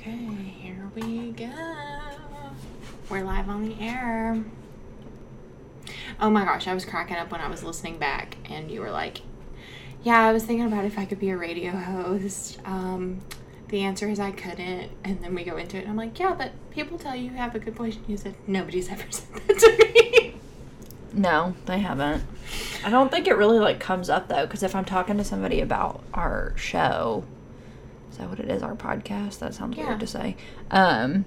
Okay, here we go. We're live on the air. Oh my gosh, I was cracking up when I was listening back, and you were like, Yeah, I was thinking about if I could be a radio host. Um, the answer is I couldn't. And then we go into it, and I'm like, Yeah, but people tell you you have a good voice. And you said, Nobody's ever said that to me. No, they haven't. I don't think it really like comes up though, because if I'm talking to somebody about our show, that what it is? Our podcast? That sounds Yeah. weird to say. Um,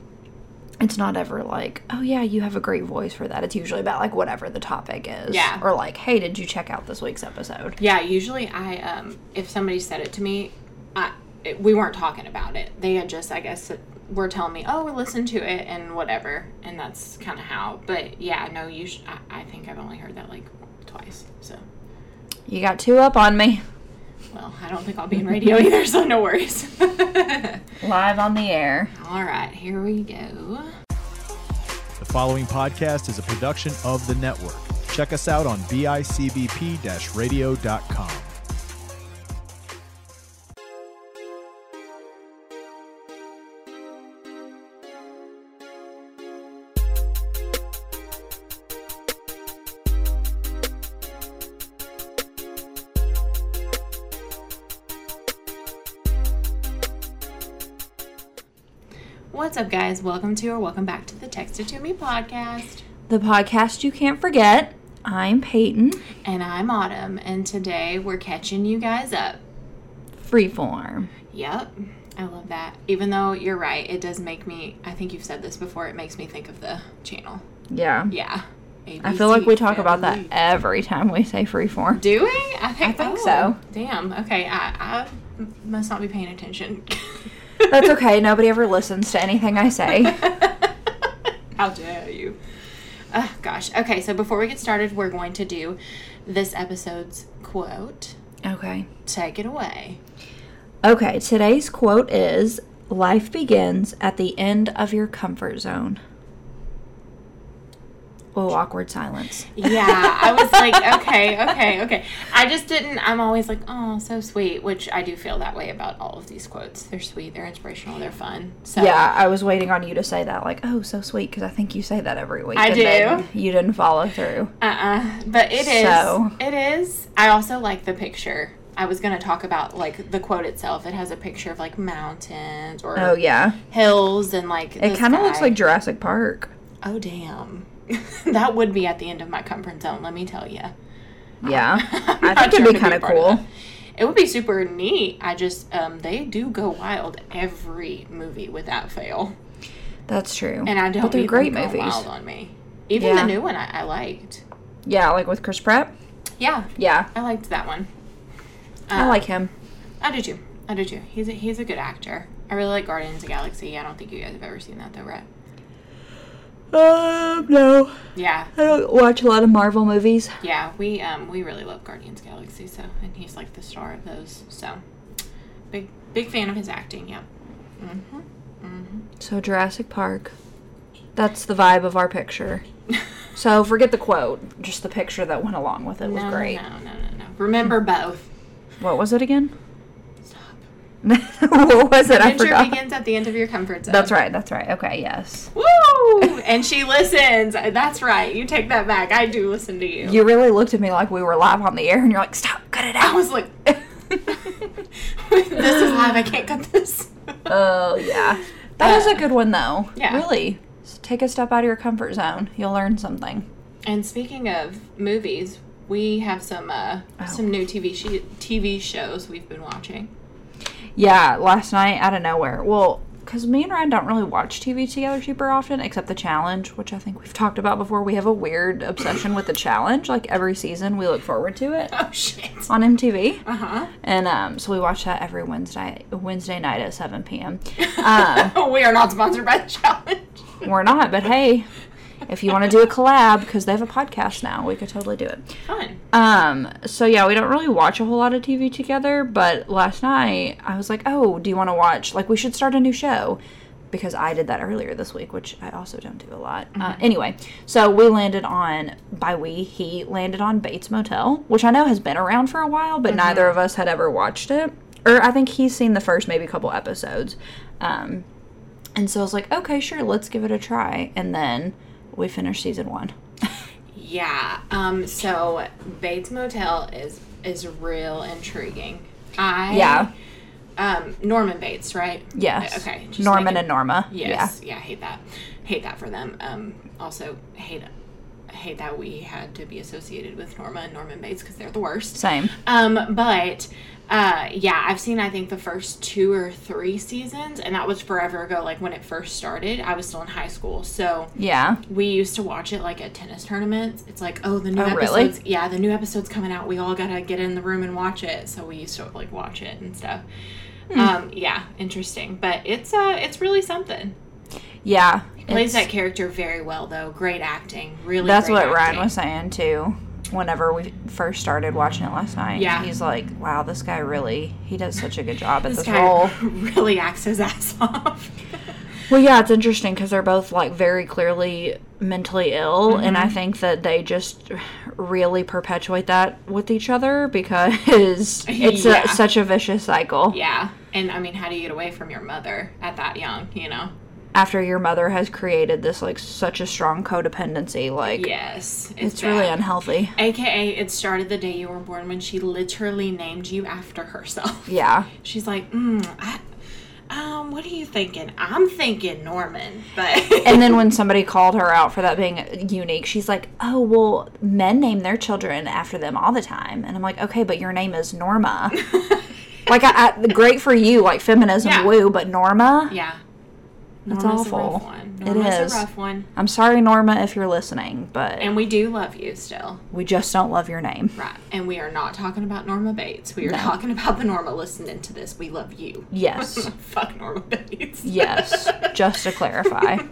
it's not ever like, oh yeah, you have a great voice for that. It's usually about like whatever the topic is. Yeah. Or like, hey, did you check out this week's episode? Yeah, usually I um if somebody said it to me, I it, we weren't talking about it. They had just I guess were telling me, "Oh, listen to it and whatever." And that's kind of how. But yeah, no, you sh- I, I think I've only heard that like twice. So, You got two up on me. Well, I don't think I'll be in radio either, so no worries. Live on the air. All right, here we go. The following podcast is a production of the network. Check us out on bicbp radio.com. up, guys? Welcome to or welcome back to the Text It To Me podcast. The podcast you can't forget. I'm Peyton. And I'm Autumn, and today we're catching you guys up. Freeform. Yep. I love that. Even though you're right, it does make me, I think you've said this before, it makes me think of the channel. Yeah. Yeah. I feel like we talk about that every time we say freeform. Do we? I think, I think oh, so. Damn. Okay. I must not be paying attention. That's okay. Nobody ever listens to anything I say. How dare you? Oh, gosh. Okay. So before we get started, we're going to do this episode's quote. Okay. Take it away. Okay, today's quote is Life begins at the end of your comfort zone. Oh, awkward silence. Yeah, I was like, okay, okay, okay. I just didn't. I'm always like, oh, so sweet, which I do feel that way about all of these quotes. They're sweet, they're inspirational, they're fun. So Yeah, I was waiting on you to say that, like, oh, so sweet, because I think you say that every week. I do. You didn't follow through. Uh-uh. But it is. So- It is. I also like the picture. I was gonna talk about like the quote itself. It has a picture of like mountains or Oh, yeah. hills and like It kind of looks like Jurassic Park. Oh damn. that would be at the end of my comfort zone. Let me tell you. Yeah. I think it'd be kind of cool. It would be super neat. I just um, they do go wild every movie without fail, That's true. and I don't. But they're great movies. Wild on me. Even Yeah. the new one I, I liked. Yeah, like with Chris Pratt. Yeah, Yeah, I liked that one. I Uh, like him. I do too. I do too. He's a, he's a good actor. I really like Guardians of the Galaxy. I don't think you guys have ever seen that though, right? Um, no. Yeah, I don't watch a lot of Marvel movies. yeah. We um we really love Guardians Galaxy. So and he's like the star of those. So big big fan of his acting. Yep. hmm Mm hmm So Jurassic Park. That's the vibe of our picture. So forget the quote. Just the picture that went along with it was no, great. No, no, no, no. Remember both. What was it again? What was it? I Adventure begins at the end of your comfort zone. That's right. That's right. Okay. Yes. Woo! and she listens. That's right. You take that back. I do listen to you. You really looked at me like we were live on the air, and you're like, "Stop! Cut it out." I was like, this is live. I can't cut this. Oh yeah. That That is a good one though. Yeah. Really. Take a step out of your comfort zone. You'll learn something. And speaking of movies, we have some uh, Oh. some new TV sh- TV shows we've been watching. Yeah, last night out of nowhere. Well, because me and Ryan don't really watch TV together super often, except the challenge, which I think we've talked about before. We have a weird obsession with the challenge. Like every season, we look forward to it Oh shit. on MTV, Uh huh. and um, so we watch that every Wednesday Wednesday night at seven p.m. Um, we are not sponsored by the challenge. we're not, but hey, if you want to do a collab, because they have a podcast now, we could totally do it. Fun. Um, so yeah, we don't really watch a whole lot of TV together, but last night I was like, "Oh, do you want to watch like we should start a new show?" Because I did that earlier this week, which I also don't do a lot. Uh, anyway, so we landed on by we he landed on Bates Motel, which I know has been around for a while, but neither of us had ever watched it. Or I think he's seen the first maybe couple episodes. Um, And so I was like, okay, sure, let's give it a try. And then we finished season one. Yeah. Um. So Bates Motel is is real intriguing. I Yeah. Um. Norman Bates, right? Yes. Okay. just Norman making- and Norma. Yes. Yeah. Hate that. Hate that for them. Um. Also hate hate that we had to be associated with Norma and Norman Bates because they're the worst. Same. Um, but uh, yeah, I've seen I think the first two or three seasons, and that was forever ago. Like when it first started, I was still in high school, so Yeah. we used to watch it like at tennis tournaments. It's like, oh, the new Oh, really? episodes. Yeah, the new episode's coming out. We all gotta get in the room and watch it. So we used to like watch it and stuff. Hmm. Um, yeah, interesting, but it's uh, it's really something. Yeah. he Plays that character very well though. Great acting. Really. That's what Ryan was saying too. Whenever we first started watching it last night, Yeah. he's like, "Wow, this guy really he does such a good job at This this, role." really acts his ass off. Well, yeah, it's interesting because they're both like very clearly mentally ill, and Mm-hmm. I think that they just really perpetuate that with each other because it's Yeah. a, such a vicious cycle. Yeah. And I mean, how do you get away from your mother at that young, you know? After your mother has created this like such a strong codependency, like Yes. it's really unhealthy. AKA, it started the day you were born when she literally named you after herself. Yeah, She's like, mm, I, um, what are you thinking? I'm thinking Norman, but. and then when somebody called her out for that being unique, she's like, "Oh, well, men name their children after them all the time," and I'm like, "Okay, but your name is Norma." like, I, I, great for you, like feminism, Yeah. woo, but Norma. yeah. That's Norma's awful. a rough one. It is. a rough one. I'm sorry, Norma, if you're listening, but And we do love you still. we just don't love your name. Right. And we are not talking about Norma Bates. We are No. talking about the Norma listening to this. We love you. Yes. Fuck Norma Bates. Yes, just to clarify.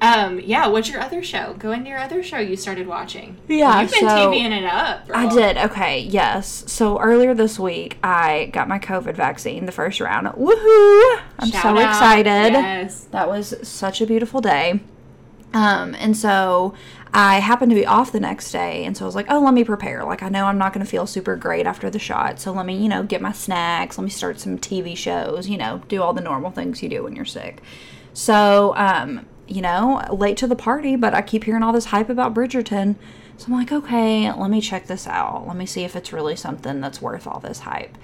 Um, yeah, what's your other show? Go into your other show you started watching. Yeah, You've been so- TVing it up. I did. Okay, yes. So earlier this week, I got my COVID vaccine, the first round. Woohoo! I'm Shout so out. excited. Yes. That was such a beautiful day. Um, and so I happened to be off the next day, and so I was like, oh, let me prepare. Like, I know I'm not going to feel super great after the shot, so let me, you know, get my snacks, let me start some TV shows, you know, do all the normal things you do when you're sick. So, um, you know, late to the party, but I keep hearing all this hype about Bridgerton. So I'm like, okay, let me check this out. Let me see if it's really something that's worth all this hype.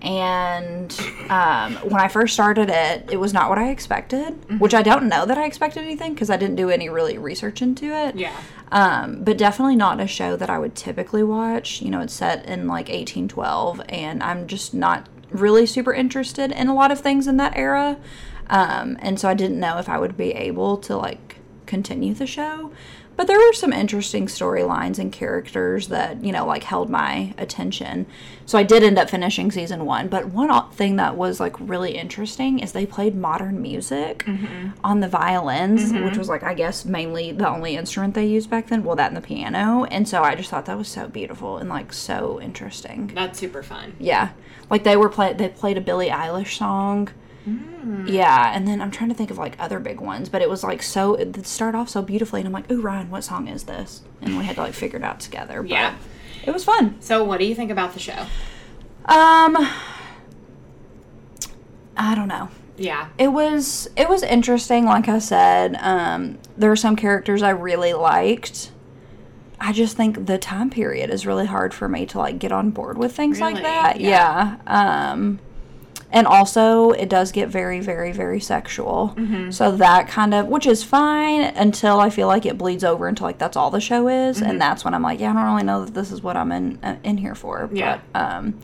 And um, when I first started it, it was not what I expected, which I don't know that I expected anything because I didn't do any really research into it. Yeah. Um, but definitely not a show that I would typically watch. You know, it's set in like 1812, and I'm just not really super interested in a lot of things in that era. Um, and so I didn't know if I would be able to like continue the show. But there were some interesting storylines and characters that, you know, like held my attention. So I did end up finishing season one. But one thing that was like really interesting is they played modern music on the violins, which was like, I guess, mainly the only instrument they used back then. Well, that and the piano. And so I just thought that was so beautiful and like so interesting. That's super fun. Yeah. Like they were play they played a Billie Eilish song. Yeah, and then I'm trying to think of like other big ones, but it was like so it started off so beautifully, and I'm like, "Ooh, Ryan, what song is this?" And we had to like figure it out together. But Yeah. it was fun. So, what do you think about the show? Um, I don't know. Yeah. It was it was interesting. Like I said, um, there were some characters I really liked. I just think the time period is really hard for me to like get on board with things like that. Yeah. Yeah. Um, and also it does get very, very, very sexual. Mm-hmm. So that kind of, which is fine until I feel like it bleeds over into like that's all the show is, Mm-hmm. and that's when I'm like, yeah, I don't really know that this is what I'm in uh, in here for. Yeah. But um,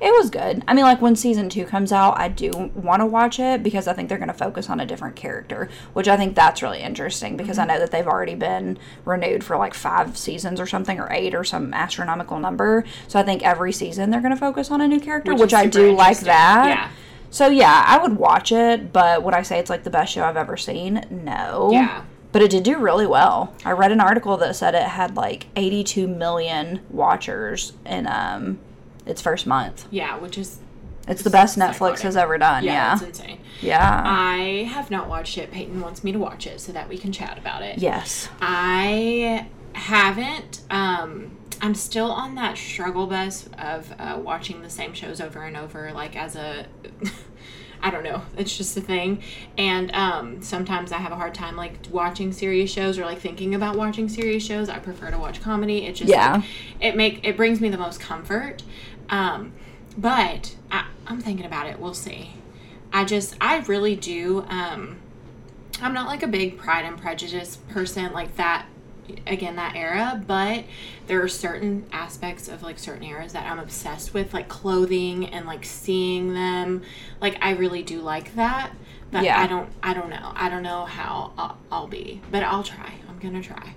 it was good. I mean, like when season two comes out, I do want to watch it because I think they're going to focus on a different character, which I think that's really interesting because Mm-hmm. I know that they've already been renewed for like five seasons or something, or eight or some astronomical number. So I think every season they're going to focus on a new character, Which which, I do like that. Yeah. So yeah, I would watch it, but would I say it's like the best show I've ever seen? No. Yeah. But it did do really well. I read an article that said it had like 82 million watchers in um its first month. Yeah, which is It's the best Netflix has ever done. yeah, Yeah. it's insane. Yeah. I have not watched it. Peyton wants me to watch it so that we can chat about it. yes. I haven't. Um, I'm still on that struggle bus of uh, watching the same shows over and over, like as a I don't know. It's just a thing. And um, sometimes I have a hard time like watching serious shows or like thinking about watching serious shows. I prefer to watch comedy. It just Yeah. like, it make it brings me the most comfort. Um, but I, I'm thinking about it. We'll see. I just I really do. Um, I'm not like a big Pride and Prejudice person like that. Again, that era, but there are certain aspects of like certain eras that I'm obsessed with, like clothing and like seeing them. Like I really do like that, but Yeah. I don't. I don't know. I don't know how I'll, I'll be, but I'll try. I'm gonna try.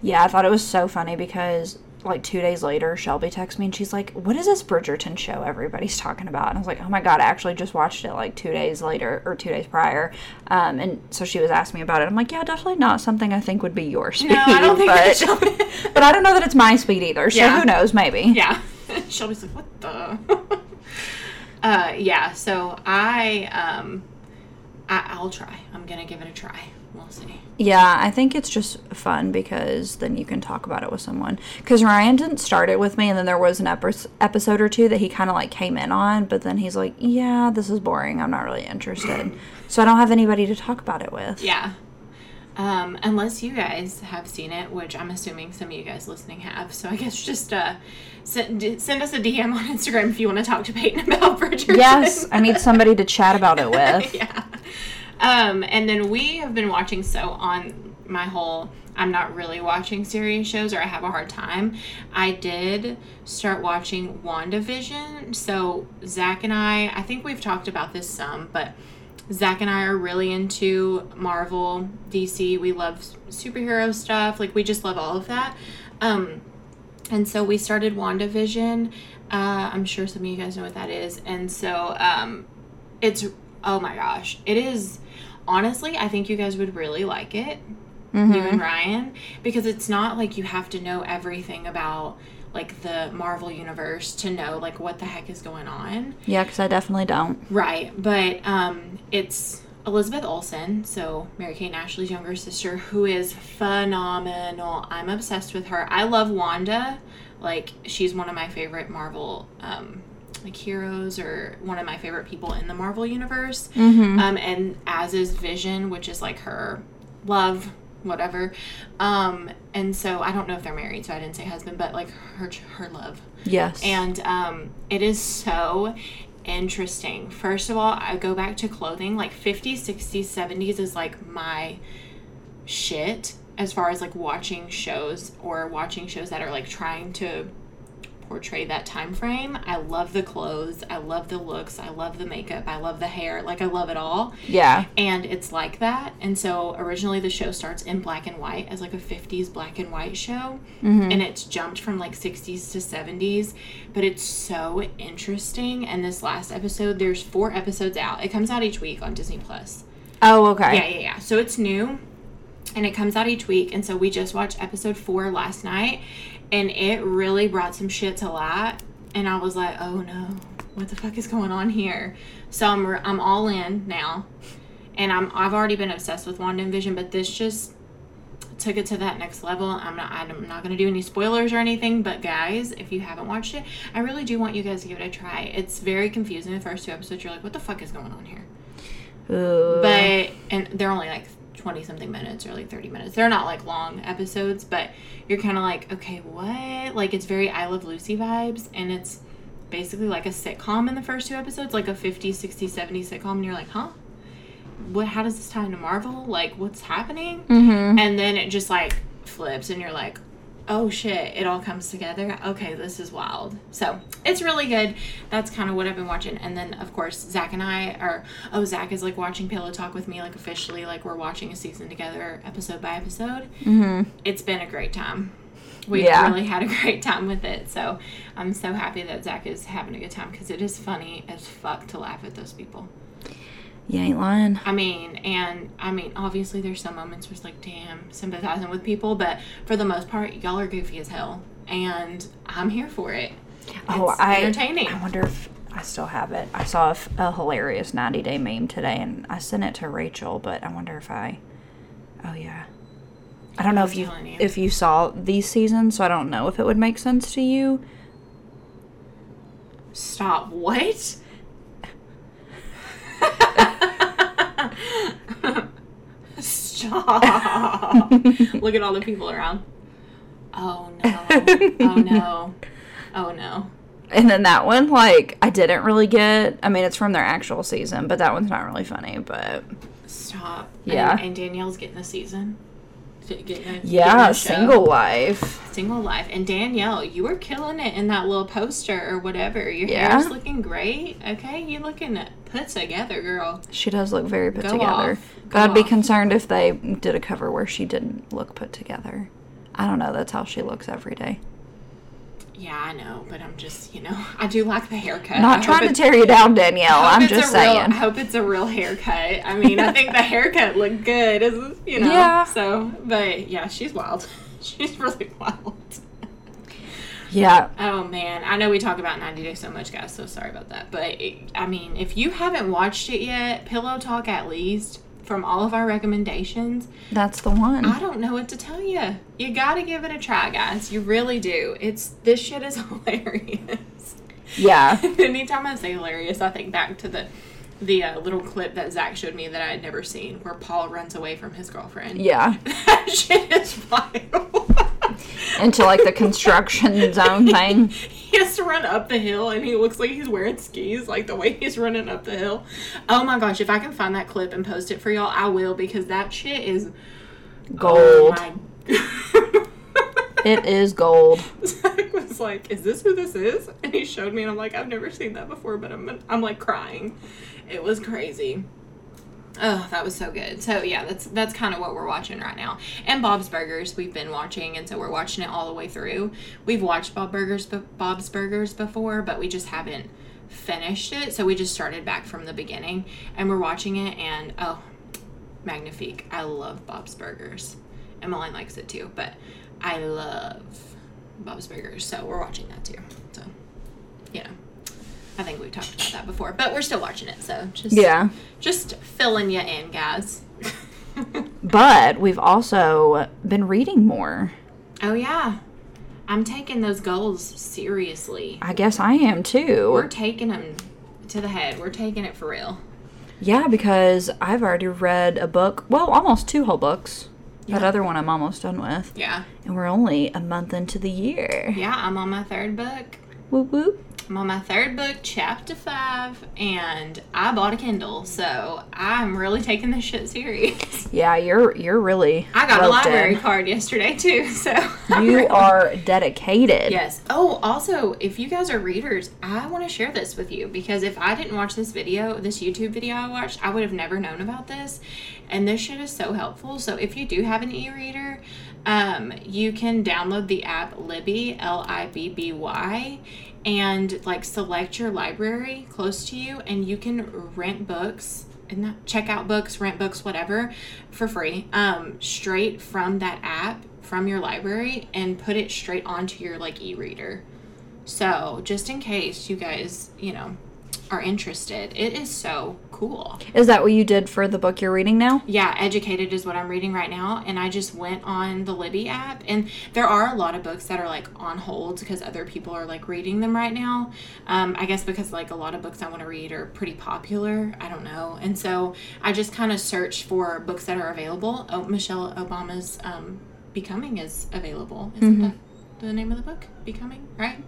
Yeah, I thought it was so funny because like two days later, Shelby texts me and she's like, "What is this Bridgerton show everybody's talking about?" And I was like, "Oh my god, I actually just watched it like two days later or two days prior." Um, and so she was asking me about it. I'm like, "Yeah, definitely not something I think would be your speed." No, I don't think but, it's Shelby. but I don't know that it's my speed either. So Yeah. who knows? Maybe. Yeah. Shelby's like, what the? uh, yeah. So I um, I, I'll try. I'm gonna give it a try. We'll see. Yeah, I think it's just fun because then you can talk about it with someone. Because Ryan didn't start it with me, and then there was an epi- episode or two that he kind of like came in on, but then he's like, "Yeah, this is boring. I'm not really interested." so I don't have anybody to talk about it with. Yeah. Um, unless you guys have seen it, which I'm assuming some of you guys listening have. So I guess just uh, send, send us a DM on Instagram if you want to talk to Peyton about Bridgerton. Yes, I need somebody to chat about it with. yeah. Um, and then we have been watching so on my whole I'm not really watching serious shows or I have a hard time. I did start watching WandaVision. So Zach and I, I think we've talked about this some, but Zach and I are really into Marvel, DC. We love superhero stuff. Like we just love all of that. Um, and so we started WandaVision. Uh, I'm sure some of you guys know what that is. And so um, it's, oh my gosh, it is, honestly, I think you guys would really like it, you and Ryan, because it's not like you have to know everything about like the Marvel universe to know like what the heck is going on. Yeah, because I definitely don't. Right, but um, it's Elizabeth Olsen, so Mary Kate and Ashley's younger sister, who is phenomenal. I'm obsessed with her. I love Wanda. Like she's one of my favorite Marvel um, like heroes, or one of my favorite people in the Marvel universe. Um, and as is Vision, which is like her love, whatever. Um, and so I don't know if they're married, so I didn't say husband, but like her her love. Yes. And um, it is so interesting. First of all, I go back to clothing. Like 50s, 60s, 70s is like my shit as far as like watching shows or watching shows that are like trying to portray that time frame. I love the clothes. I love the looks. I love the makeup. I love the hair. Like I love it all yeah. and it's like that and so originally the show starts in black and white as like a 50s black and white show mm-hmm. and it's jumped from like 60s to 70s but it's so interesting and this last episode there's four episodes out it comes out each week on disney plus Oh, okay. yeah yeah yeah so it's new and it comes out each week and so we just watched episode four last night and it really brought some shit to light. And i was like oh no. What the fuck is going on here? So i'm, I'm all in now. And I'm, i've already been obsessed with wanda and vision but this just took it to that next level. I'm not i'm not going to do any spoilers or anything but guys if you haven't watched it i really do want you guys to give it a try. It's very confusing the first two episodes. You're like what the fuck is going on here? Ooh. but and they're only like 20 something minutes or like 30 minutes. They're not like long episodes but you're kind of like okay what? Like it's very i love lucy vibes and it's basically like a sitcom in the first two episodes like a 50 60 70 sitcom and you're like huh? What how does this tie into marvel? Like what's happening? Mhm. and then it just like flips and you're like oh shit it all comes together. Okay this is wild. So it's really good. That's kind of what i've been watching. And then of course zach and i are oh zach is like watching pillow talk with me like officially like we're watching a season together episode by episode. Mhm. it's been a great time. We've Yeah. really had a great time with it. So i'm so happy that zach is having a good time because it is funny as fuck to laugh at those people You ain't lying. I mean, and I mean, obviously, there's some moments where it's like, damn, sympathizing with people, but for the most part, y'all are goofy as hell, and I'm here for it. Oh, It's I entertaining. I wonder if I still have it. I saw a hilarious 90 day meme today, and I sent it to Rachel. But I wonder if I. Oh yeah. I don't know if I'm you you. if you saw these seasons, so I don't know if it would make sense to you. Stop. What? Stop. Look at all the people around. Oh no. Oh no. Oh no. And then that one, like, I didn't really get. I mean, it's from their actual season, but that one's not really funny, but. Stop. Yeah. And, and Danielle's getting the season. Getting a, getting yeah, a single life. Single life. And Danielle, you were killing it in that little poster or whatever. Your Yeah. hair's looking great. Okay, you looking put together, girl. She does look very put Go together. off. Go I'd be concerned if they did a cover where she didn't look put together. I don't know. That's how she looks every day. Yeah, I know, but I'm just, you know, I do like the haircut. Not trying to tear you down, Danielle. I'm just a real- saying. I hope it's a real haircut. I mean, I think the haircut looked good, is you know. Yeah. So, but yeah, she's wild. She's really wild. Yeah. Oh man, I know we talk about 90 Day so much, guys. So sorry about that. But it, I mean, if you haven't watched it yet, Pillow Talk at least from all of our recommendations, That's the one. I don't know what to tell you. You got to give it a try, guys. You really do. It's this shit is hilarious. Yeah. Anytime I say hilarious, I think back to the the uh, little clip that Zach showed me that I had never seen, where Paul runs away from his girlfriend. Yeah. that shit is wild. Into like the construction zone thing. he has to run up the hill, and he looks like he's wearing skis, like the way he's running up the hill. Oh my gosh! If I can find that clip and post it for y'all, I will because that shit is Gold. Oh It is gold. Zach was like, "Is this who this is?" And he showed me, and I'm like, "I've never seen that before," but I'm I'm like crying. It was crazy. Oh, that was so good. So yeah, that's that's kind of what we're watching right now. And Bob's Burgers we've been watching, and so we're watching it all the way through. We've watched Bob Burgers, Bob's Burgers before, but we just haven't finished it. So we just started back from the beginning, and we're watching it. And oh, magnifique! I love Bob's Burgers. Emmeline likes it too, but I love Bob's Burgers, so we're watching that too. So, know, I think we've talked about that before, but we're still watching it. So just Yeah. just filling you in, guys. But we've also been reading more. oh yeah, I'm taking those goals seriously. I guess I am too. We're taking them to the head. We're taking it for real. Yeah, because I've already read a book. Well, almost two whole books. That other one I'm almost done with. Yeah, And we're only a month into the year. yeah. I'm on my third book. Whoop whoop. I'm on my third book, chapter five, and I bought a Kindle, so I'm really taking this shit serious. Yeah, you're you're really I got a library in. card yesterday too, so You really- are dedicated. Yes. Oh, also, if you guys are readers, I want to share this with you because if I didn't watch this video, this YouTube video I watched, I would have never known about this. And this shit is so helpful. So if you do have an e-reader, um, you can download the app Libby, L I B B Y, and like select your library close to you, and you can rent books and check out books, rent books, whatever, for free, um, straight from that app from your library and put it straight onto your like e-reader. So just in case you guys, you know, are interested, it is so cool. Is that what you did for the book you're reading now? Yeah, Educated is what I'm reading right now, and I just went on the Libby app, and there are a lot of books that are like on hold because other people are like reading them right now. Um, I guess because like a lot of books I want to read are pretty popular. I don't know, and so I just kind of searched for books that are available. Oh, Michelle Obama's um, Becoming is available. Isn't that the name of the book? Becoming, right?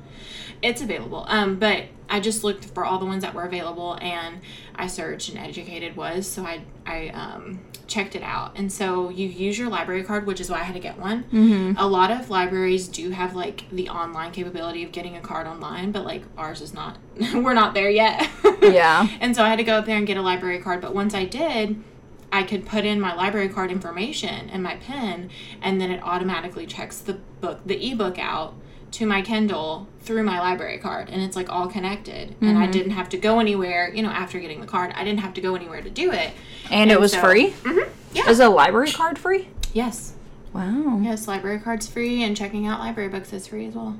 It's available. Um, but I just looked for all the ones that were available and I searched and educated was so I I um, checked it out. And so you use your library card, which is why I had to get one. Mm-hmm. A lot of libraries do have like the online capability of getting a card online, but like ours is not. we're not there yet. Yeah. And so I had to go up there and get a library card. But once I did, I could put in my library card information and my pen, and then it automatically checks the book, the ebook out to my Kindle through my library card, and it's like all connected. And I didn't have to go anywhere. You know, after getting the card, I didn't have to go anywhere to do it. And it was so- free? Mhm, yeah. Is a library card free? Yes. Wow. Yes, library card's free, and checking out library books is free as well.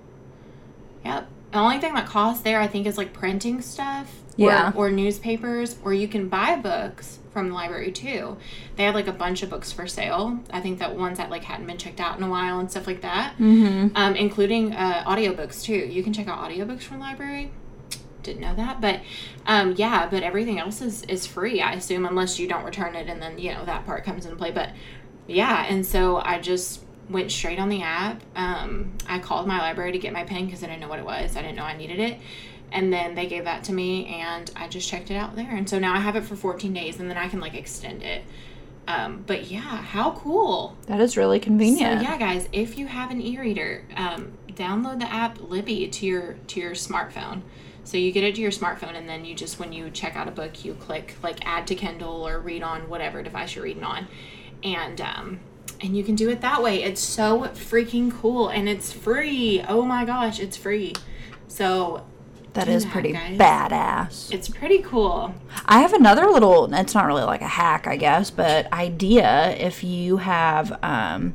Yep. The only thing that costs there, I think, is like printing stuff. Or- Yeah. Or, newspapers, or you can buy books from the library too. They have like a bunch of books for sale. I think that ones that like hadn't been checked out in a while and stuff like that. Mm-hmm. Um, including uh, audiobooks too. You can check out audiobooks from the library. Didn't know that, but um, yeah, but everything else is is free. I assume unless you don't return it, and then you know that part comes into play. But yeah, and so I just went straight on the app. Um, I called my library to get my pen because I didn't know what it was. I didn't know I needed it. And then they gave that to me, and I just checked it out there. And so now I have it for 14 days, and then I can like extend it. Um, but yeah, how cool! That is really convenient. So yeah, guys, if you have an e-reader, um, download the app Libby to your to your smartphone. So you get it to your smartphone, and then you just when you check out a book, you click like add to Kindle or read on whatever device you're reading on, and um, and you can do it that way. It's so freaking cool, and it's free. Oh my gosh, it's free. So That that, pretty guys. badass. it's pretty cool. I have another little, it's not really like a hack, I guess, but idea if you have, um,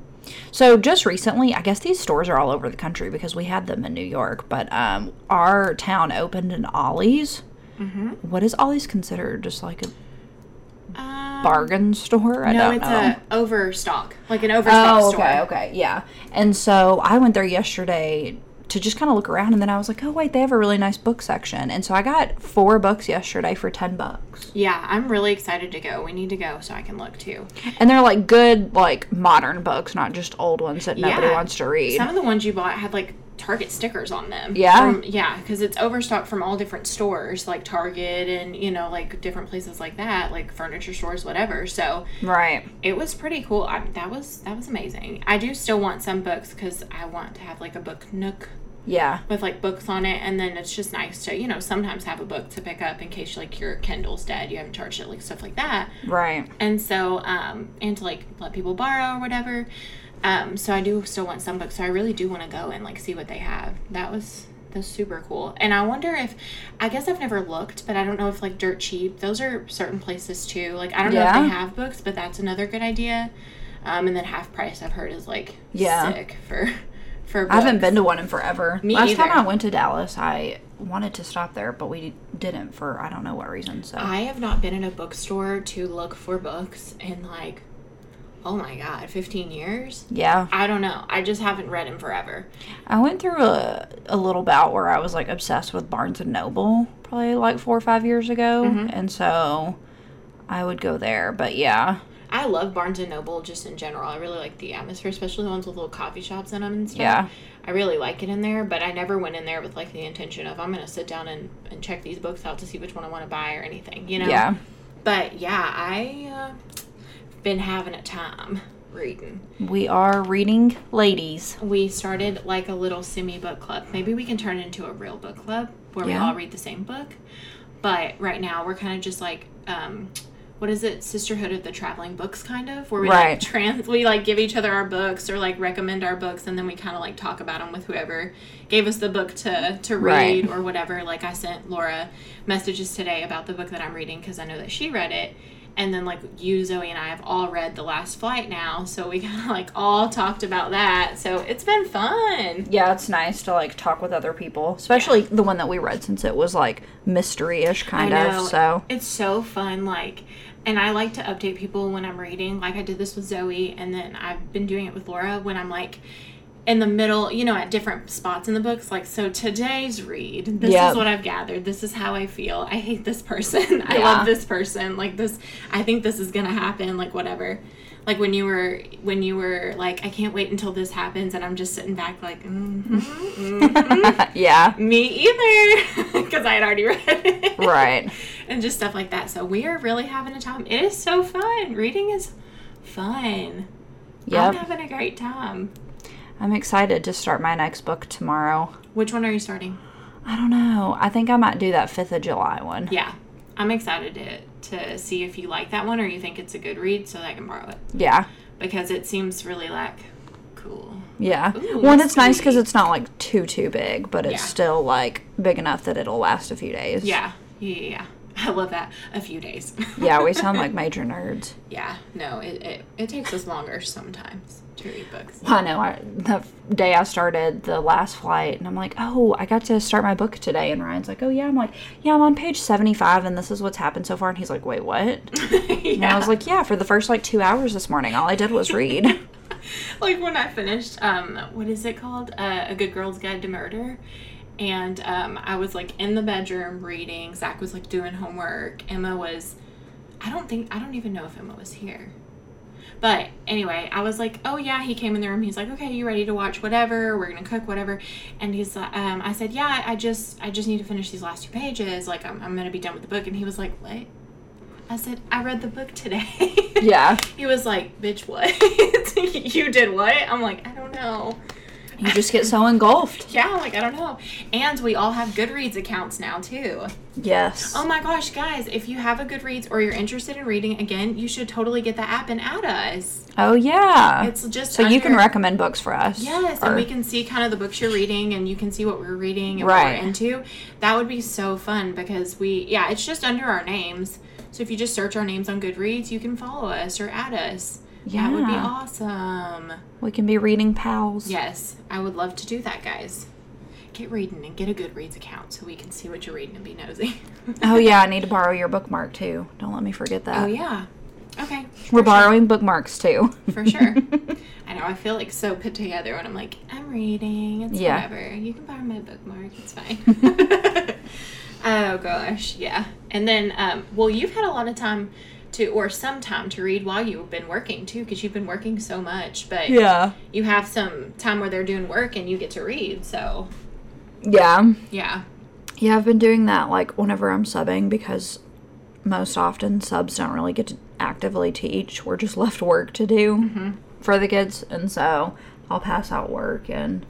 so just recently, I guess these stores are all over the country because we had them in New York, but um, our town opened an Ollie's. Mm-hmm. What is Ollie's considered? Just like a Um, bargain store? I no, it's know. a overstock, like an overstock Oh, store. okay, okay, yeah. And so I went there yesterday to just kind of look around, and then I was like, oh wait, they have a really nice book section, and so I got four books yesterday for ten bucks, Yeah, I'm really excited to go. We need to go so I can look too. and they're like good, like modern books, not just old ones that nobody Yeah. wants to read. Some of the ones you bought had like Target stickers on them. Yeah? From, yeah, because it's overstock from all different stores, like Target and you know like different places like that, like furniture stores, whatever. So right. it was pretty cool. I, that was that was amazing. I do still want some books because I want to have like a book nook Yeah. with like books on it, and then it's just nice to you know sometimes have a book to pick up in case like your Kindle's dead, you haven't charged it, like stuff like that. Right. and so um and to like let people borrow or whatever um so i do still want some books so i really do want to go and like see what they have that was that's super cool and i wonder if i guess i've never looked but i don't know if like dirt cheap those are certain places too like i don't know if they have books but that's another good idea um and then half price i've heard is like Yeah. sick for for books. I haven't been to one in forever. Me Last time. I went to Dallas, I wanted to stop there, but we didn't for I don't know what reason. So i have not been in a bookstore to look for books in like oh my god 15 years yeah, I don't know. I just haven't read him forever. I went through a, a little bout where I was like obsessed with Barnes and Noble, probably like four or five years ago, Mm-hmm. and so I would go there. But yeah, I love Barnes and Noble just in general. I really like the atmosphere, especially the ones with little coffee shops in them and stuff. Yeah. I really like it in there, but I never went in there with like the intention of I'm gonna sit down and, and check these books out to see which one I want to buy or anything, you know. yeah, But yeah, I uh, been having a time reading. we are reading ladies. We started like a little semi book club. Maybe we can turn it into a real book club where we all read the same book. But right now we're kind of just like um what is it? Sisterhood of the Traveling Books kind of where we like trans we like give each other our books or like recommend our books and then we kind of like talk about them with whoever gave us the book to to read Right. or whatever. Like I sent Laura messages today about the book that I'm reading because I know that she read it. And then like you, Zoe, and I have all read The Last Flight now, so we kind of like all talked about that. So it's been fun. Yeah, it's nice to like talk with other people, especially the one that we read since it was like mystery-ish kind I of. know. So it's so fun. Like, and I like to update people when I'm reading. Like I did this with Zoe, and then I've been doing it with Laura when I'm like in the middle, you know, at different spots in the books. Like, so today's read, this Yep. is what I've gathered. This is how I feel. I hate this person. I Yeah. love this person. Like this, I think this is gonna happen. Like whatever. Like when you were when you were like, I can't wait until this happens, and I'm just sitting back like, mm yeah, me either, because I had already read it right. and just stuff like that. So we are really having a time. It is so fun. Reading is fun. I'm Yep. having a great time. I'm excited to start my next book tomorrow. Which one are you starting? I don't know. I think I might do that 5th of July one. Yeah, I'm excited to to see if you like that one or you think it's a good read, so that I can borrow it Yeah. because it seems really like cool. Yeah. Ooh, One, it's nice because it's not like too too big, but it's Yeah. still like big enough that it'll last a few days. Yeah, yeah, yeah. yeah. I love that. A few days. yeah, we sound like major nerds. yeah, no, it, it it takes us longer sometimes to read books. I know. I, the day I started the last flight, and I'm like, oh, I got to start my book today. And Ryan's like, oh, yeah. I'm like, yeah, I'm on page 75, and this is what's happened so far. And he's like, wait, what? And I was like, yeah, for the first like two hours this morning, all I did was read. like when I finished, um, what is it called? Uh, a Good Girl's Guide to Murder. And um, I was like in the bedroom reading. Zach was like doing homework. Emma was, I don't think, I don't even know if Emma was here. But anyway, I was like, oh yeah, he came in the room. He's like, okay, you ready to watch whatever? We're gonna cook whatever. And he's, like, um, I said, yeah, I just, I just need to finish these last two pages. Like, I'm, I'm gonna be done with the book. And he was like, what? I said, I read the book today. Yeah. he was like, bitch, what? you did what? I'm like, I don't know. You just get so engulfed. Yeah, like I don't know. And we all have Goodreads accounts now too. Yes. Oh my gosh, guys, if you have a Goodreads or you're interested in reading again, you should totally get the app and add us. Oh yeah. It's just so you can recommend books for us. Yes, Or- and we can see kind of the books you're reading and you can see what we're reading and Right. what we're into. That would be so fun because we yeah, it's just under our names. So if you just search our names on Goodreads, you can follow us or add us. That would be awesome. we can be reading pals. Yes, I would love to do that, guys. Get reading and get a Goodreads account so we can see what you're reading and be nosy. Oh yeah, I need to borrow your bookmark too. Don't let me forget that. oh yeah. Okay. We're borrowing bookmarks too. For sure. I know. I feel like so put together when I'm like, I'm reading. It's Yeah. whatever. You can borrow my bookmark. It's fine. oh gosh, yeah. And then, um, well, you've had a lot of time to, or some time to read while you've been working too, because you've been working so much. But yeah. you have some time where they're doing work and you get to read. So Yeah. yeah. Yeah, I've been doing that like whenever I'm subbing because most often subs don't really get to actively teach. We're just left work to do mm-hmm. for the kids, and so I'll pass out work and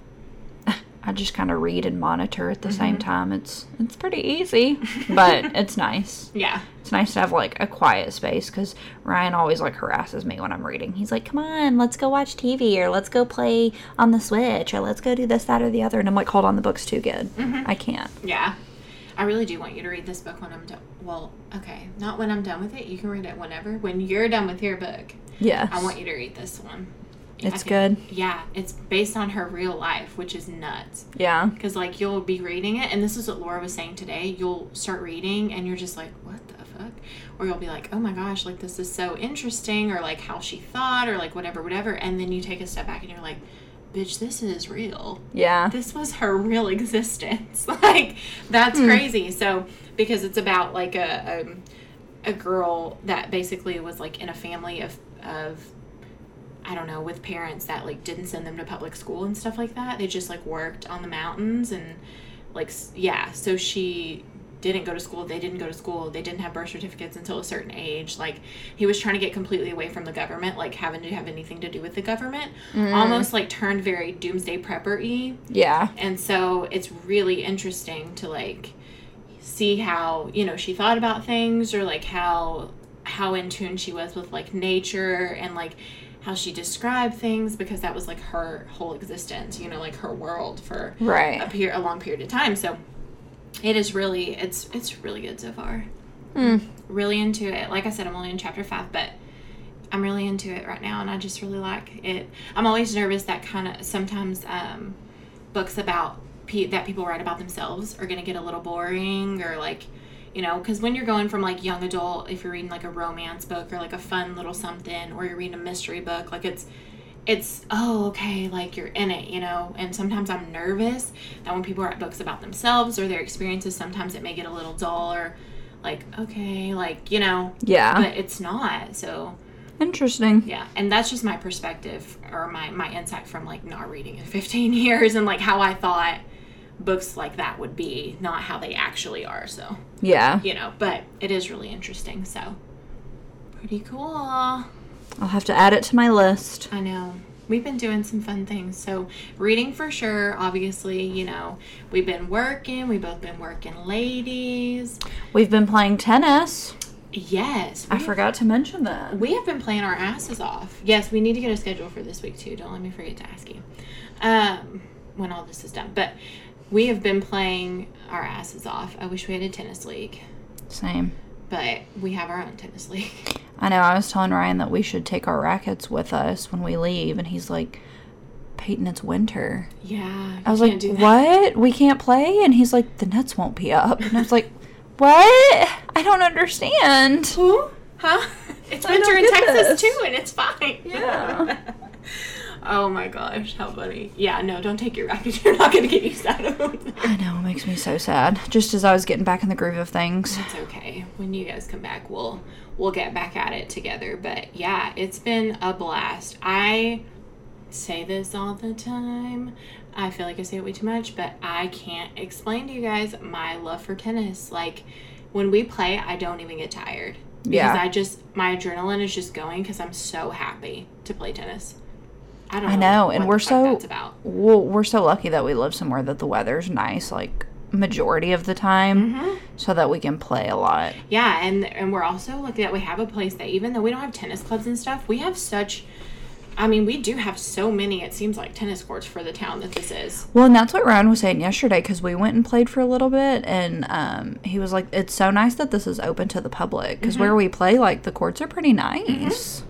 I just kind of read and monitor at the same mm-hmm. time. It's it's pretty easy, but it's nice. Yeah. It's nice to have like a quiet space because Ryan always like harasses me when I'm reading. He's like, "Come on, let's go watch TV, or let's go play on the Switch, or let's go do this, that, or the other." And I'm like, "Hold on, the book's too good. Mm-hmm. I can't." Yeah. I really do want you to read this book when I'm done. Well, okay, not when I'm done with it. You can read it whenever. When you're done with your book, Yes. I want you to read this one. It's think- good. Yeah, it's based on her real life, which is nuts. Yeah. Because, like, you'll be reading it, and this is what Laura was saying today. You'll start reading, and you're just like, what the fuck? Or you'll be like, oh my gosh, like, this is so interesting, or like how she thought, or like whatever, whatever. And then you take a step back and you're like, bitch, this is real Yeah. this was her real existence. like that's hmm. crazy. So because it's about like a, a a girl that basically was like in a family of of I don't know with parents that like didn't send them to public school and stuff like that. They just like worked on the mountains and like yeah. So she didn't go to school. They didn't go to school. They didn't have birth certificates until a certain age. Like he was trying to get completely away from the government, like having to have anything to do with the government. Mm-hmm. Almost like turned very doomsday prepper y. Yeah. And so it's really interesting to like see how, you know, she thought about things or like how how in tune she was with like nature and like how she described things because that was like her whole existence, you know, like her world for a Right. period a long period of time. So it is really it's it's really good so far. Mm. Really into it. Like I said, I'm only in chapter five, but I'm really into it right now, and I just really like it. I'm always nervous that kind of sometimes um, books about pe- that people write about themselves are gonna get a little boring or like you know because when you're going from like young adult if you're reading like a romance book or like a fun little something or you're reading a mystery book like it's it's oh okay like you're in it you know and sometimes i'm nervous that when people write books about themselves or their experiences sometimes it may get a little dull or like okay like you know Yeah. but it's not so Interesting. yeah and that's just my perspective or my my insight from like not reading in 15 years and like how i thought books like that would be not how they actually are so Yeah. you know but it is really interesting so pretty cool I'll have to add it to my list. I know. We've been doing some fun things. So, reading for sure. Obviously, you know, we've been working. We've both been working ladies. We've been playing tennis. Yes. I forgot to mention that. We have been playing our asses off. Yes, we need to get a schedule for this week too. Don't let me forget to ask you um, when all this is done. But we have been playing our asses off. I wish we had a tennis league, Same. but we have our own tennis league. I know. I was telling Ryan that we should take our rackets with us when we leave, and he's like, Peyton, it's winter. Yeah. I was like, can't do that. what? We can't play? And he's like, the nets won't be up. And I was like, what? I don't understand. Who? Huh? It's I winter in Texas this. too, and it's fine. Yeah. Oh my gosh, how funny. Yeah, no, don't take your racket. You're not going to get used out of them. I know, it makes me so sad. Just as I was getting back in the groove of things. It's okay. When you guys come back, we'll we'll get back at it together. But yeah, it's been a blast. I say this all the time. I feel like I say it way too much, but I can't explain to you guys my love for tennis. Like when we play, I don't even get tired. Because Yeah. I just my adrenaline is just going because I'm so happy to play tennis. I don't I know. know, and what we're so well, we're so lucky that we live somewhere that the weather's nice, like majority of the time, Mm-hmm. so that we can play a lot. Yeah, and and we're also lucky that we have a place that even though we don't have tennis clubs and stuff, we have such I mean, we do have so many, it seems like tennis courts for the town that this is. Well, and that's what Ryan was saying yesterday because we went and played for a little bit, and um, he was like, "It's so nice that this is open to the public because where we play, like the courts are pretty nice."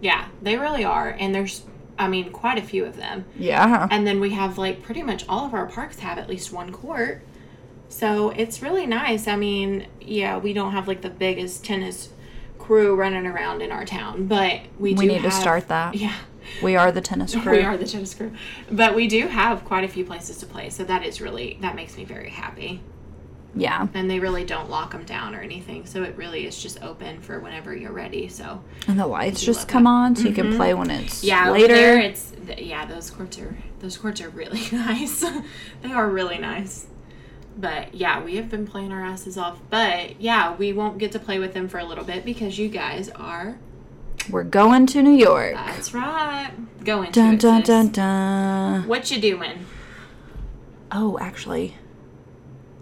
Yeah, they really are. And there's I mean, quite a few of them. Yeah, And then we have like pretty much all of our parks have at least one court. So it's really nice. I mean, yeah, we don't have like the biggest tennis crew running around in our town, but we do we need to start that. Yeah. We are the tennis crew. We are the tennis crew. But we do have quite a few places to play, so that is really that makes me very happy. Yeah, And they really don't lock them down or anything, so it really is just open for whenever you're ready. So and the lights just come that. on, so you can play mm-hmm. when it's yeah, later. there it's yeah those courts are those courts are really nice. they are really nice. But yeah, we have been playing our asses off. But yeah, we won't get to play with them for a little bit because you guys are. We're going to New York. That's right. Going Dun to dun dun dun. What you doing? Oh, actually,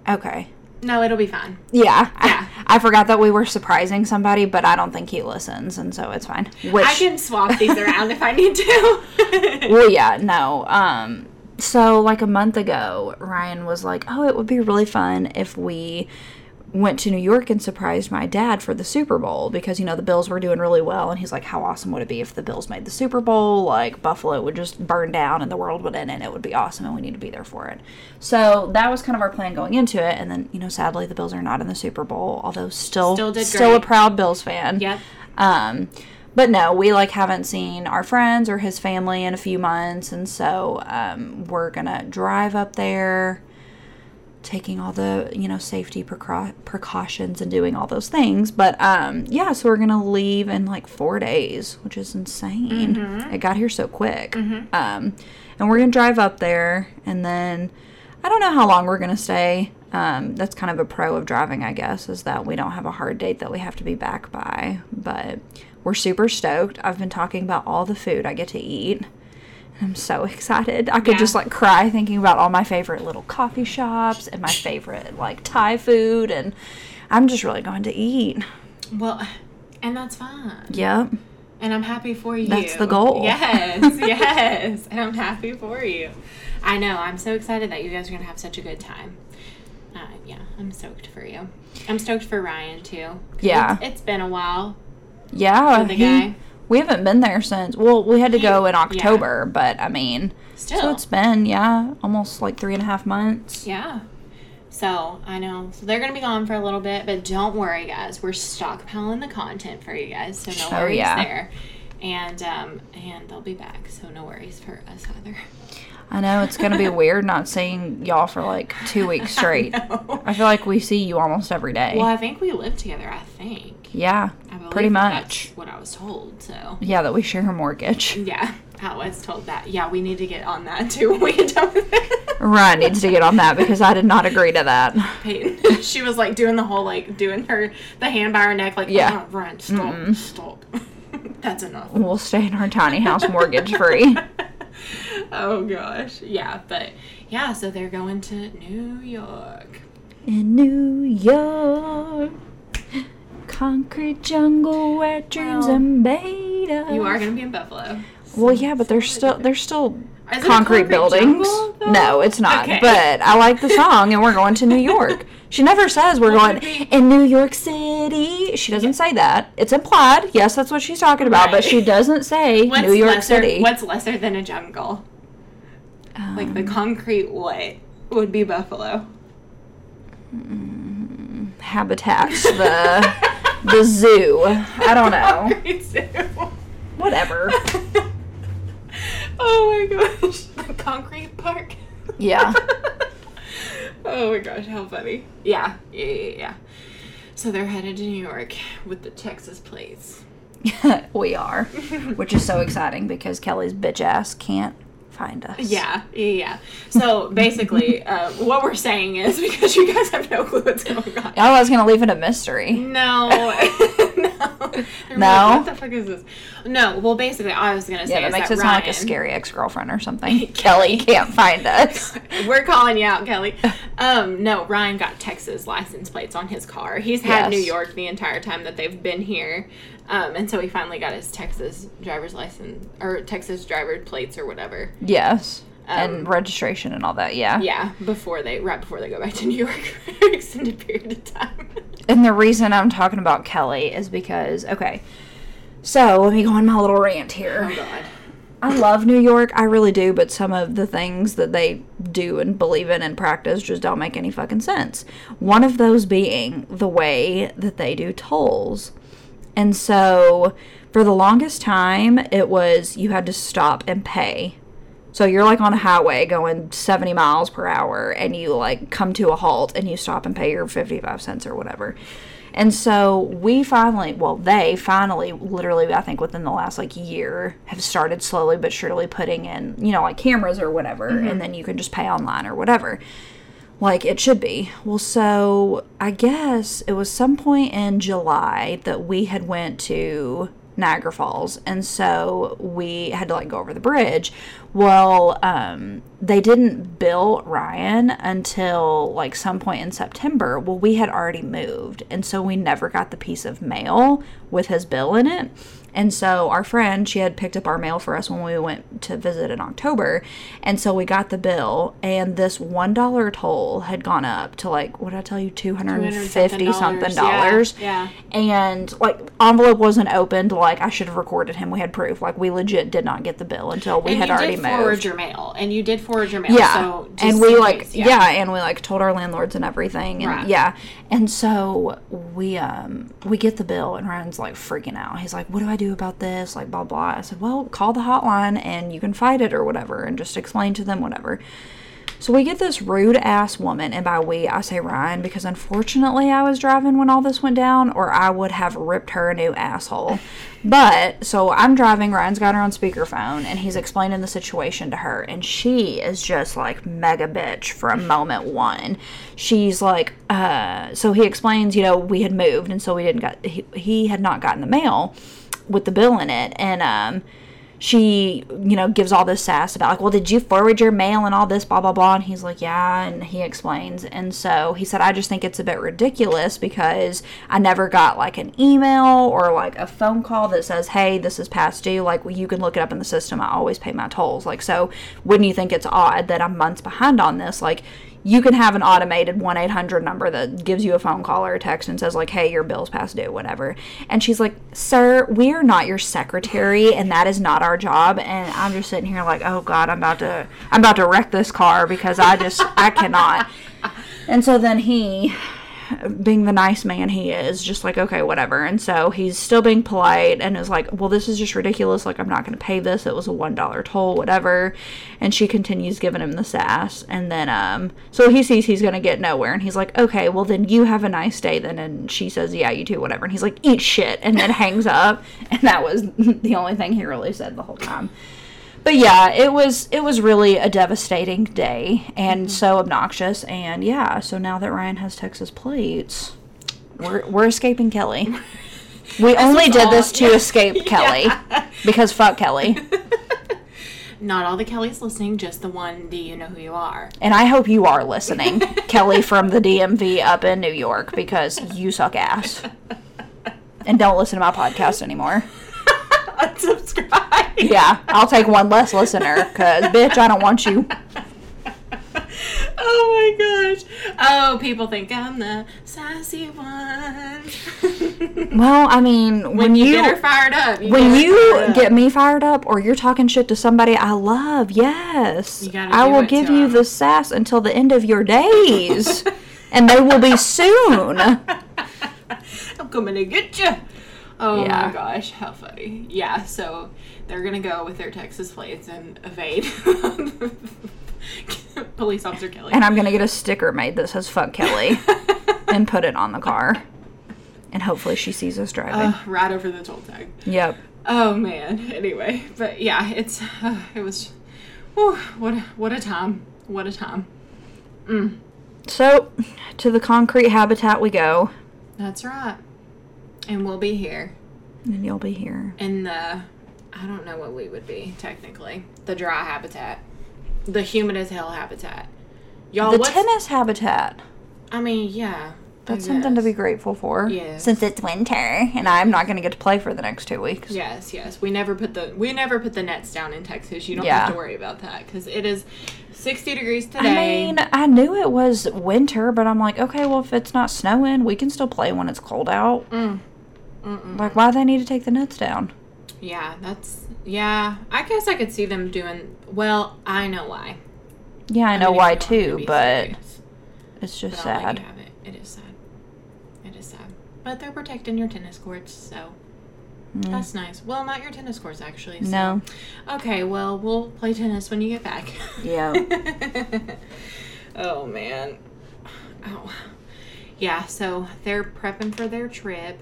okay. No, it'll be fine. Yeah, Yeah. I, I forgot that we were surprising somebody, but I don't think he listens, and so it's fine. Which I can swap these around if I need to. well, yeah, no. Um, so like a month ago, Ryan was like, "Oh, it would be really fun if we went to New York and surprised my dad for the Super Bowl because you know the Bills were doing really well." And he's like, "How awesome would it be if the Bills made the Super Bowl? Like Buffalo would just burn down and the world would end, and it would be awesome, and we need to be there for it." So that was kind of our plan going into it, and then you know, sadly, the Bills are not in the Super Bowl, although still Still did still a proud Bills fan. yep. Um, but no, we like haven't seen our friends or his family in a few months, and so um, we're gonna drive up there, taking all the you know safety precau- precautions and doing all those things. But um, yeah, so we're gonna leave in like four days, which is insane. It got here so quick. Um, and we're gonna drive up there, and then I don't know how long we're gonna stay. Um, that's kind of a pro of driving, I guess, is that we don't have a hard date that we have to be back by. But we're super stoked. I've been talking about all the food I get to eat. I'm so excited. I could Yeah. just like cry thinking about all my favorite little coffee shops and my favorite like Thai food, and I'm just really going to eat. Well, and that's fine. Yep. And I'm happy for you. That's the goal. Yes, yes. And I'm happy for you. I know. I'm so excited that you guys are going to have such a good time. Uh, yeah, I'm stoked for you. I'm stoked for Ryan, too. Yeah. It's, it's been a while. Yeah. For the he- guy. We haven't been there since. Well, we had to go in yeah. October, but I mean, Still. so it's been yeah, almost like three and a half months. Yeah. So I know. So they're gonna be gone for a little bit, but don't worry, guys. We're stockpiling the content for you guys, so no Oh, worries yeah. there. And um, and they'll be back, so no worries for us either. I know it's gonna be weird not seeing y'all for like two weeks straight. know. I feel like we see you almost every day. Well, I think we live together. I think. Yeah, pretty much. what I was told. So Yeah, that we share a mortgage. yeah, I was told that. Yeah, we need to get on that too when we get done with it. Ryan needs to get on that because I did not agree to that. Peyton, she was like doing the whole like doing her the hand by her neck like Yeah. "Oh, Ryan, stop, stop. That's enough. We'll stay in our tiny house mortgage free. oh gosh, yeah, but yeah, so they're going to New York. In New York, concrete jungle where dreams Well, are made of. You are gonna be in Buffalo. Well, yeah, but there's still there's still Is it a concrete, concrete buildings. jungle, no, it's not. Okay. But I like the song, and we're going to New York. She never says we're going in New York City. She doesn't say that. It's implied. Yes, that's what she's talking about, but she doesn't say What's New York lesser, City. What's lesser than a jungle? like Um, the concrete what would be Buffalo. habitats, the the zoo. I don't know. Whatever. oh my gosh. The concrete park. Yeah. oh my gosh, how funny. Yeah, yeah, yeah, yeah. So they're headed to New York with the Texas plates. we are, which is so exciting because Kelly's bitch ass can't find us. Yeah, yeah, yeah. So basically, uh, what we're saying is because you guys have no clue what's going on. I was gonna leave it a mystery. No, no, like, what the fuck is this? No, well, basically, I was gonna say Yeah, that makes that it sound like a scary ex girlfriend or something. Kelly can't find us. We're calling you out, Kelly. Um, no, Ryan got Texas license plates on his car. He's had Yes. New York the entire time that they've been here. Um, and so he finally got his Texas driver's license or Texas driver plates or whatever. Yes. Um, and registration and all that, yeah. Yeah, before they right before they go back to New York for an extended period of time. And the reason I'm talking about Kelly is because, okay, so let me go on my little rant here. Oh God. I love New York, I really do, but some of the things that they do and believe in and practice just don't make any fucking sense. One of those being the way that they do tolls. And so for the longest time, it was you had to stop and pay. So you're like on a highway going 70 miles per hour and you like come to a halt and you stop and pay your 55 cents or whatever. And so we finally, well, they finally, literally, I think within the last like year, have started slowly but surely putting in, you know, like cameras or whatever, mm-hmm. and then you can just pay online or whatever like it should be. Well, so I guess it was some point in July that we had went to Niagara Falls, and so we had to like go over the bridge. Well, um, they didn't bill Ryan until like some point in September. Well, we had already moved, and so we never got the piece of mail with his bill in it. And so our friend, she had picked up our mail for us when we went to visit in October. And so we got the bill, and this $1 toll had gone up to like, what did I tell you, 250 something dollars. Yeah. And like, envelope wasn't opened. Like, I should have recorded him. We had proof. Like, we legit did not get the bill until we And had you already did moved. forward your mail, and you did forward your mail. Yeah, So just and we like case, yeah. and we like told our landlords and everything, and Right. yeah, and so we um we get the bill, and Ryan's like freaking out. He's like, "What do I do about this?" Like blah blah. I said, "Well, call the hotline and you can fight it or whatever, and just explain to them whatever." So we get this rude ass woman, and by we I say Ryan because unfortunately I was driving when all this went down, or I would have ripped her a new asshole. But so I'm driving, Ryan's got her on speakerphone, and he's explaining the situation to her, and she is just like mega bitch from moment one. She's like, uh, so he explains, you know, we had moved, and so we didn't got he, he had not gotten the mail with the bill in it, and um she, you know, gives all this sass about like, well, did you forward your mail and all this, blah blah blah, and he's like, yeah, and he explains, and so he said, I just think it's a bit ridiculous because I never got like an email or like a phone call that says, hey, this is past due. Like, well, you can look it up in the system. I always pay my tolls. Like, so wouldn't you think it's odd that I'm months behind on this? Like, you can have an automated 1-800 number that gives you a phone call or a text and says like hey your bill's past due whatever. And she's like sir we are not your secretary and that is not our job. And i'm just sitting here like oh god i'm about to i'm about to wreck this car because i just i cannot. And so then he being the nice man he is, just like, okay, whatever. And so he's still being polite and is like, well, this is just ridiculous. Like, I'm not going to pay this. It was a $1 toll, whatever. And she continues giving him the sass. And then, um, so he sees he's going to get nowhere. And he's like, okay, well, then you have a nice day then. And she says, yeah, you too, whatever. And he's like, eat shit. And then hangs up. And that was the only thing he really said the whole time but yeah, it was it was really a devastating day and mm-hmm. so obnoxious. And yeah, so now that Ryan has Texas plates, we're we're escaping Kelly. We only did all- this to yeah. escape Kelly Yeah. because fuck Kelly. Not all the Kellys listening, just the one. Do you know who you are? And I hope you are listening, Kelly from the DMV up in New York, because you suck ass. And don't listen to my podcast anymore. Unsubscribe. Yeah, I'll take one less listener, because bitch, I don't want you. Oh my gosh. Oh, people think I'm the sassy one. Well, I mean, when, when you, you get her fired up. You when get you fired up. get me fired up or you're talking shit to somebody I love, yes, I will give you you 'em. the sass until the end of your days, and they will be soon. I'm coming to get you. Oh Yeah. my gosh, how funny. Yeah, so they're gonna go with their Texas plates and evade police officer Kelly. And I'm gonna get a sticker made that says "fuck Kelly" and put it on the car. And hopefully she sees us driving. Uh, right over the toll tag. yep. Oh man. Anyway, but yeah, it's uh, it was whew, what a, what a time. What a time. So, to the concrete habitat we go, That's right. And we'll be here and you'll be here. in the I don't know what we would be technically. The dry habitat. The humid as hell habitat. Y'all the tennis habitat. I mean, yeah. That's something to be grateful for. Yes. Since it's winter and I'm not going to get to play for the next two weeks. Yes, yes. We never put the we never put the nets down in Texas. You don't Yeah. have to worry about that because it is sixty degrees today. I mean, I knew it was winter, but I'm like, okay, well, if it's not snowing, we can still play when it's cold out. Mm. Mm-mm. Like, why they need to take the nets down? yeah, that's yeah. I guess I could see them doing well. I know why. Yeah, I know mean, why too, but serious. it's just But sad. it. It is sad. It is sad. But they're protecting your tennis courts, so Mm. that's nice. Well, not your tennis courts actually. So. No. Okay, well, we'll play tennis when you get back. Yeah. oh man. Oh. Yeah, so they're prepping for their trip.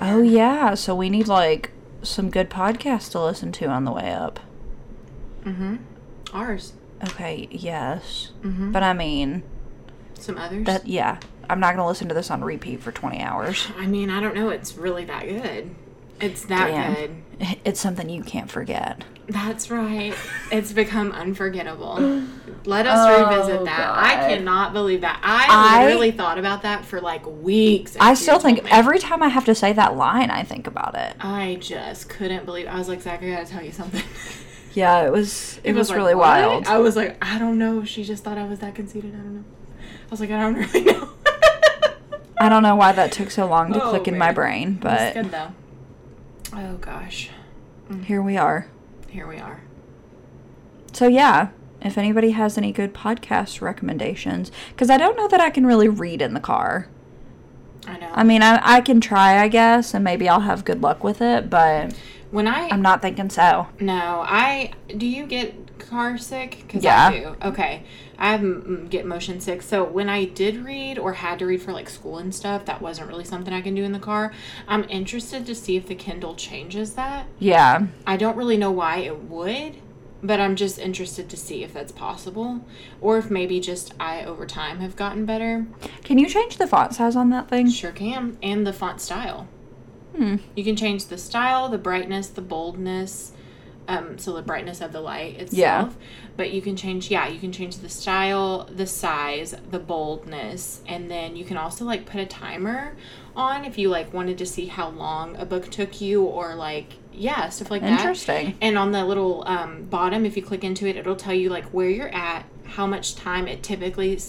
Oh yeah, so we need like some good podcasts to listen to on the way up. Mhm. Ours. Okay, yes. Mhm. But I mean, Some others. that yeah, I'm not going to listen to this on repeat for 20 hours. I mean, I don't know. It's really that good. It's that Damn. good. It's something you can't forget. That's right. It's become unforgettable. Let us Oh, revisit that. I cannot believe that. I, I- literally thought about that for like weeks. I still think me. every time I have to say that line, I think about it. I just couldn't believe. I was like, Zach, I gotta tell you something. Yeah, it was it, was, like, really "What?" wild. I was like, I don't know. She just thought I was that conceited. I don't know. I was like, I don't really know. I don't know why that took so long to Oh, click in my man. brain, It's but good though. Oh gosh, mm. here we are. here we are. So yeah, if anybody has any good podcast recommendations, because I don't know that I can really read in the car. I know. I mean, I, I can try, I guess, and maybe I'll have good luck with it, but when I I'm not thinking so. No, I do you get car sick? Because Yeah. I do. Okay, I get motion sick. So when I did read or had to read for like school and stuff, that wasn't really something I can do in the car. I'm interested to see if the Kindle changes that. Yeah. I don't really know why it would, but I'm just interested to see if that's possible, or if maybe just I over time have gotten better. Can you change the font size on that thing? Sure can, and the font style. Hmm. You can change the style, the brightness, the boldness. Um, so the brightness of the light itself. Yeah. But you can change, yeah, you can change the style, the size, the boldness, and then you can also like put a timer on if you like wanted to see how long a book took you, or like yeah, stuff like that. Interesting. And on the little um, bottom, if you click into it, it'll tell you like where you're at, how much time it typically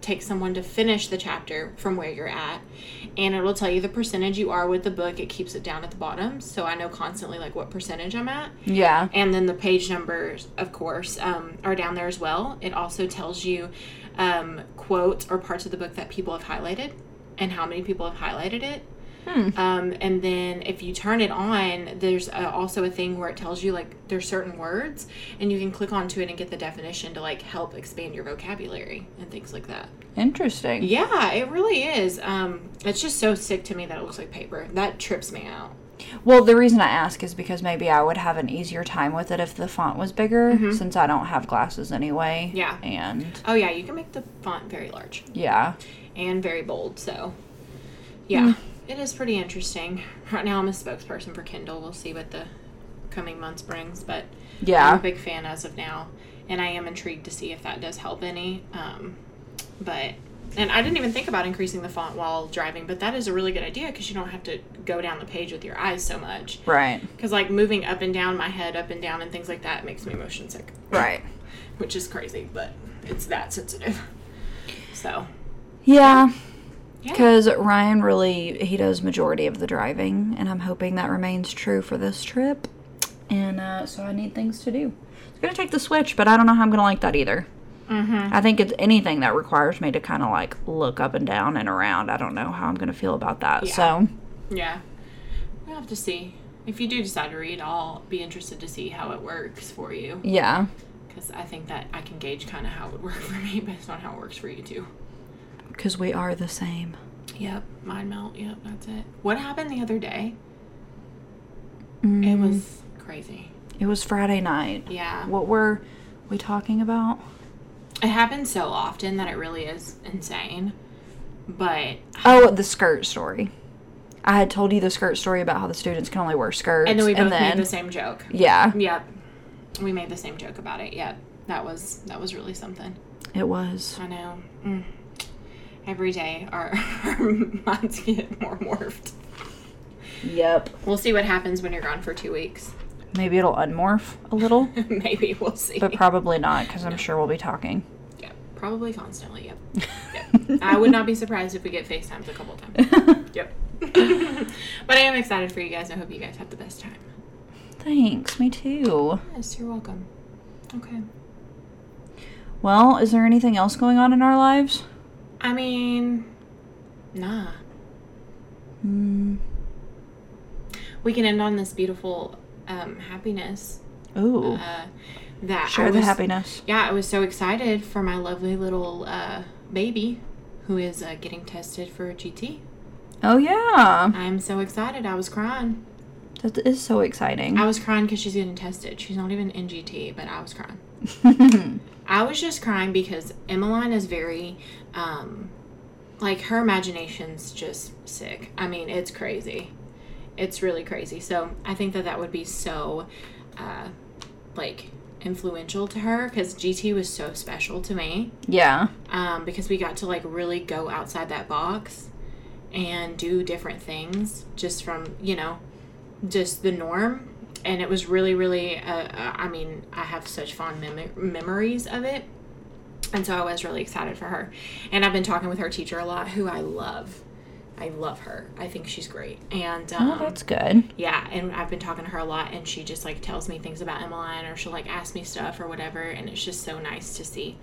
takes someone to finish the chapter from where you're at, and it'll tell you the percentage you are with the book. It keeps it down at the bottom, so I know constantly like what percentage I'm at. Yeah. And then the page numbers, of course, um, are down there as well. It also tells you um, quotes or parts of the book that people have highlighted and how many people have highlighted it. Hmm. Um, and then if you turn it on, there's uh, also a thing where it tells you like there's certain words, and you can click onto it and get the definition to like help expand your vocabulary and things like that. Interesting. Yeah, it really is. Um, it's just so sick to me that it looks like paper. That trips me out. Well, the reason I ask is because maybe I would have an easier time with it if the font was bigger, since I don't have glasses anyway. Mm-hmm. Yeah. And Oh yeah, you can make the font very large. yeah. and very bold. So, yeah, Hmm. It is pretty interesting. Right now, I'm a spokesperson for Kindle. We'll see what the coming months brings, but yeah, I'm a big fan as of now, and I am intrigued to see if that does help any. Um, but and I didn't even think about increasing the font while driving, but that is a really good idea because you don't have to go down the page with your eyes so much. Right. Because like moving up and down my head, up and down, and things like that makes me motion sick, Right. which is crazy, but it's that sensitive. So Yeah. yeah. Because Ryan really he does majority of the driving, and I'm hoping that remains true for this trip. And uh, so I need things to do. It's gonna take the switch, but I don't know how I'm gonna like that either. Mm-hmm. I think it's anything that requires me to kind of like look up and down and around. I don't know how I'm gonna feel about that. Yeah. So Yeah, we'll have to see. If you do decide to read, I'll be interested to see how it works for you. Yeah. Because I think that I can gauge kind of how it would work for me based on how it works for you too. Because we are the same. Yep, mind meld. Yep, that's it. What happened the other day? Mm, It was crazy. It was Friday night. Yeah. What were we talking about? It happens so often that it really is insane. But Oh, the skirt story. I had told you the skirt story about how the students can only wear skirts. and then we both then, made the same joke. Yeah, Yep. We made the same joke about it. Yep. That was that was really something. it was. I know. Mm. Every day our, our minds get more morphed. Yep. We'll see what happens when you're gone for two weeks. Maybe it'll unmorph a little, Maybe we'll see. but probably not because I'm sure we'll be talking. yeah, probably constantly. Yep. yep. I would not be surprised if we get FaceTimes a couple times. Yep. but I am excited for you guys. I hope you guys have the best time. Thanks, me too. Yes, you're welcome. Okay. Well, is there anything else going on in our lives? I mean, nah. Hmm. We can end on this beautiful um, happiness. Ooh. Uh, that Share the happiness. Yeah, I was so excited for my lovely little uh, baby who is uh, getting tested for GT. Oh yeah, I'm so excited. I was crying. that is so exciting. I was crying because she's getting tested. She's not even in GT, but I was crying. I was just crying because Emmeline is very, um, like her imagination's just sick. I mean, it's crazy. It's really crazy. So I think that that would be so, uh, like influential to her because GT was so special to me. yeah. Um, because we got to like really go outside that box and do different things just from you know just the norm and it was really really uh, uh, i mean i have such fond mem- memories of it and so i was really excited for her and i've been talking with her teacher a lot who i love i love her i think she's great and um, Oh, that's good. yeah, and I've been talking to her a lot, and she just like tells me things about Emmeline, or she'll like ask me stuff or whatever, and it's just so nice to see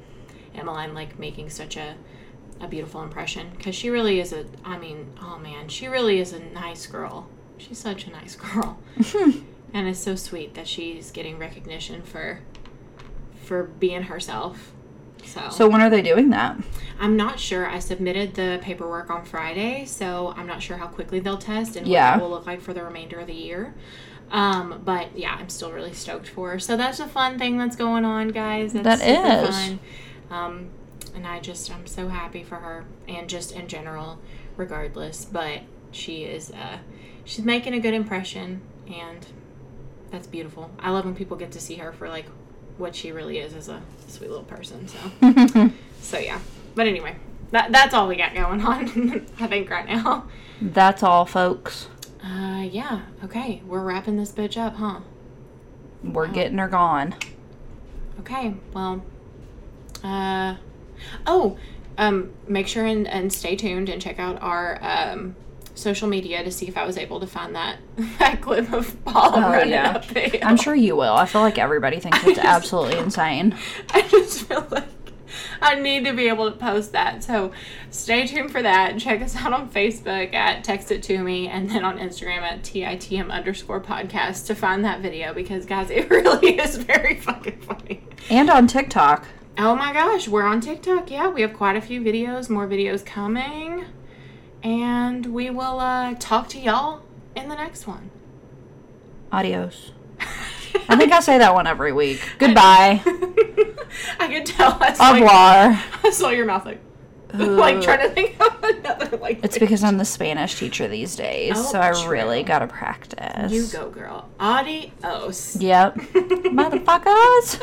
Emmeline like making such a a beautiful impression because she really is a. I mean, oh man, she really is a nice girl. She's such a nice girl, and it's so sweet that she's getting recognition for for being herself. So, So when are they doing that? I'm not sure. I submitted the paperwork on Friday, so I'm not sure how quickly they'll test and Yeah. what that will look like for the remainder of the year. Um, but yeah, I'm still really stoked for her. So that's a fun thing that's going on, guys. That's That super is. fun. Um, and I just I'm so happy for her and just in general, regardless. But she is uh, she's making a good impression, and that's beautiful. I love when people get to see her for like what she really is as a sweet little person. So. So yeah. But anyway, that that's all we got going on. I think right now. That's all, folks. Uh yeah. Okay, we're wrapping this bitch up, huh? We're getting her gone. Okay. Well. Uh. Oh. Um. Make sure and, and stay tuned and check out our um social media to see if I was able to find that that clip of Paul Oh, running yeah. up the hill. I'm sure you will. I feel like everybody thinks it's just- absolutely insane. I just feel like I need to be able to post that. So stay tuned for that. Check us out on Facebook at Text It To Me and then on Instagram at TITM underscore podcast to find that video because, guys, it really is very fucking funny. And on TikTok. Oh my gosh, we're on TikTok. Yeah, we have quite a few videos, more videos coming. And we will uh, talk to y'all in the next one. Adios. I think I say that one every week. Goodbye. I could tell. I Au saw, your, revoir. I saw your mouth like, like trying to think of another like. It's because I'm the Spanish teacher these days, Oh, so I true. really gotta practice. You go, girl. Adios. Yep. Motherfuckers.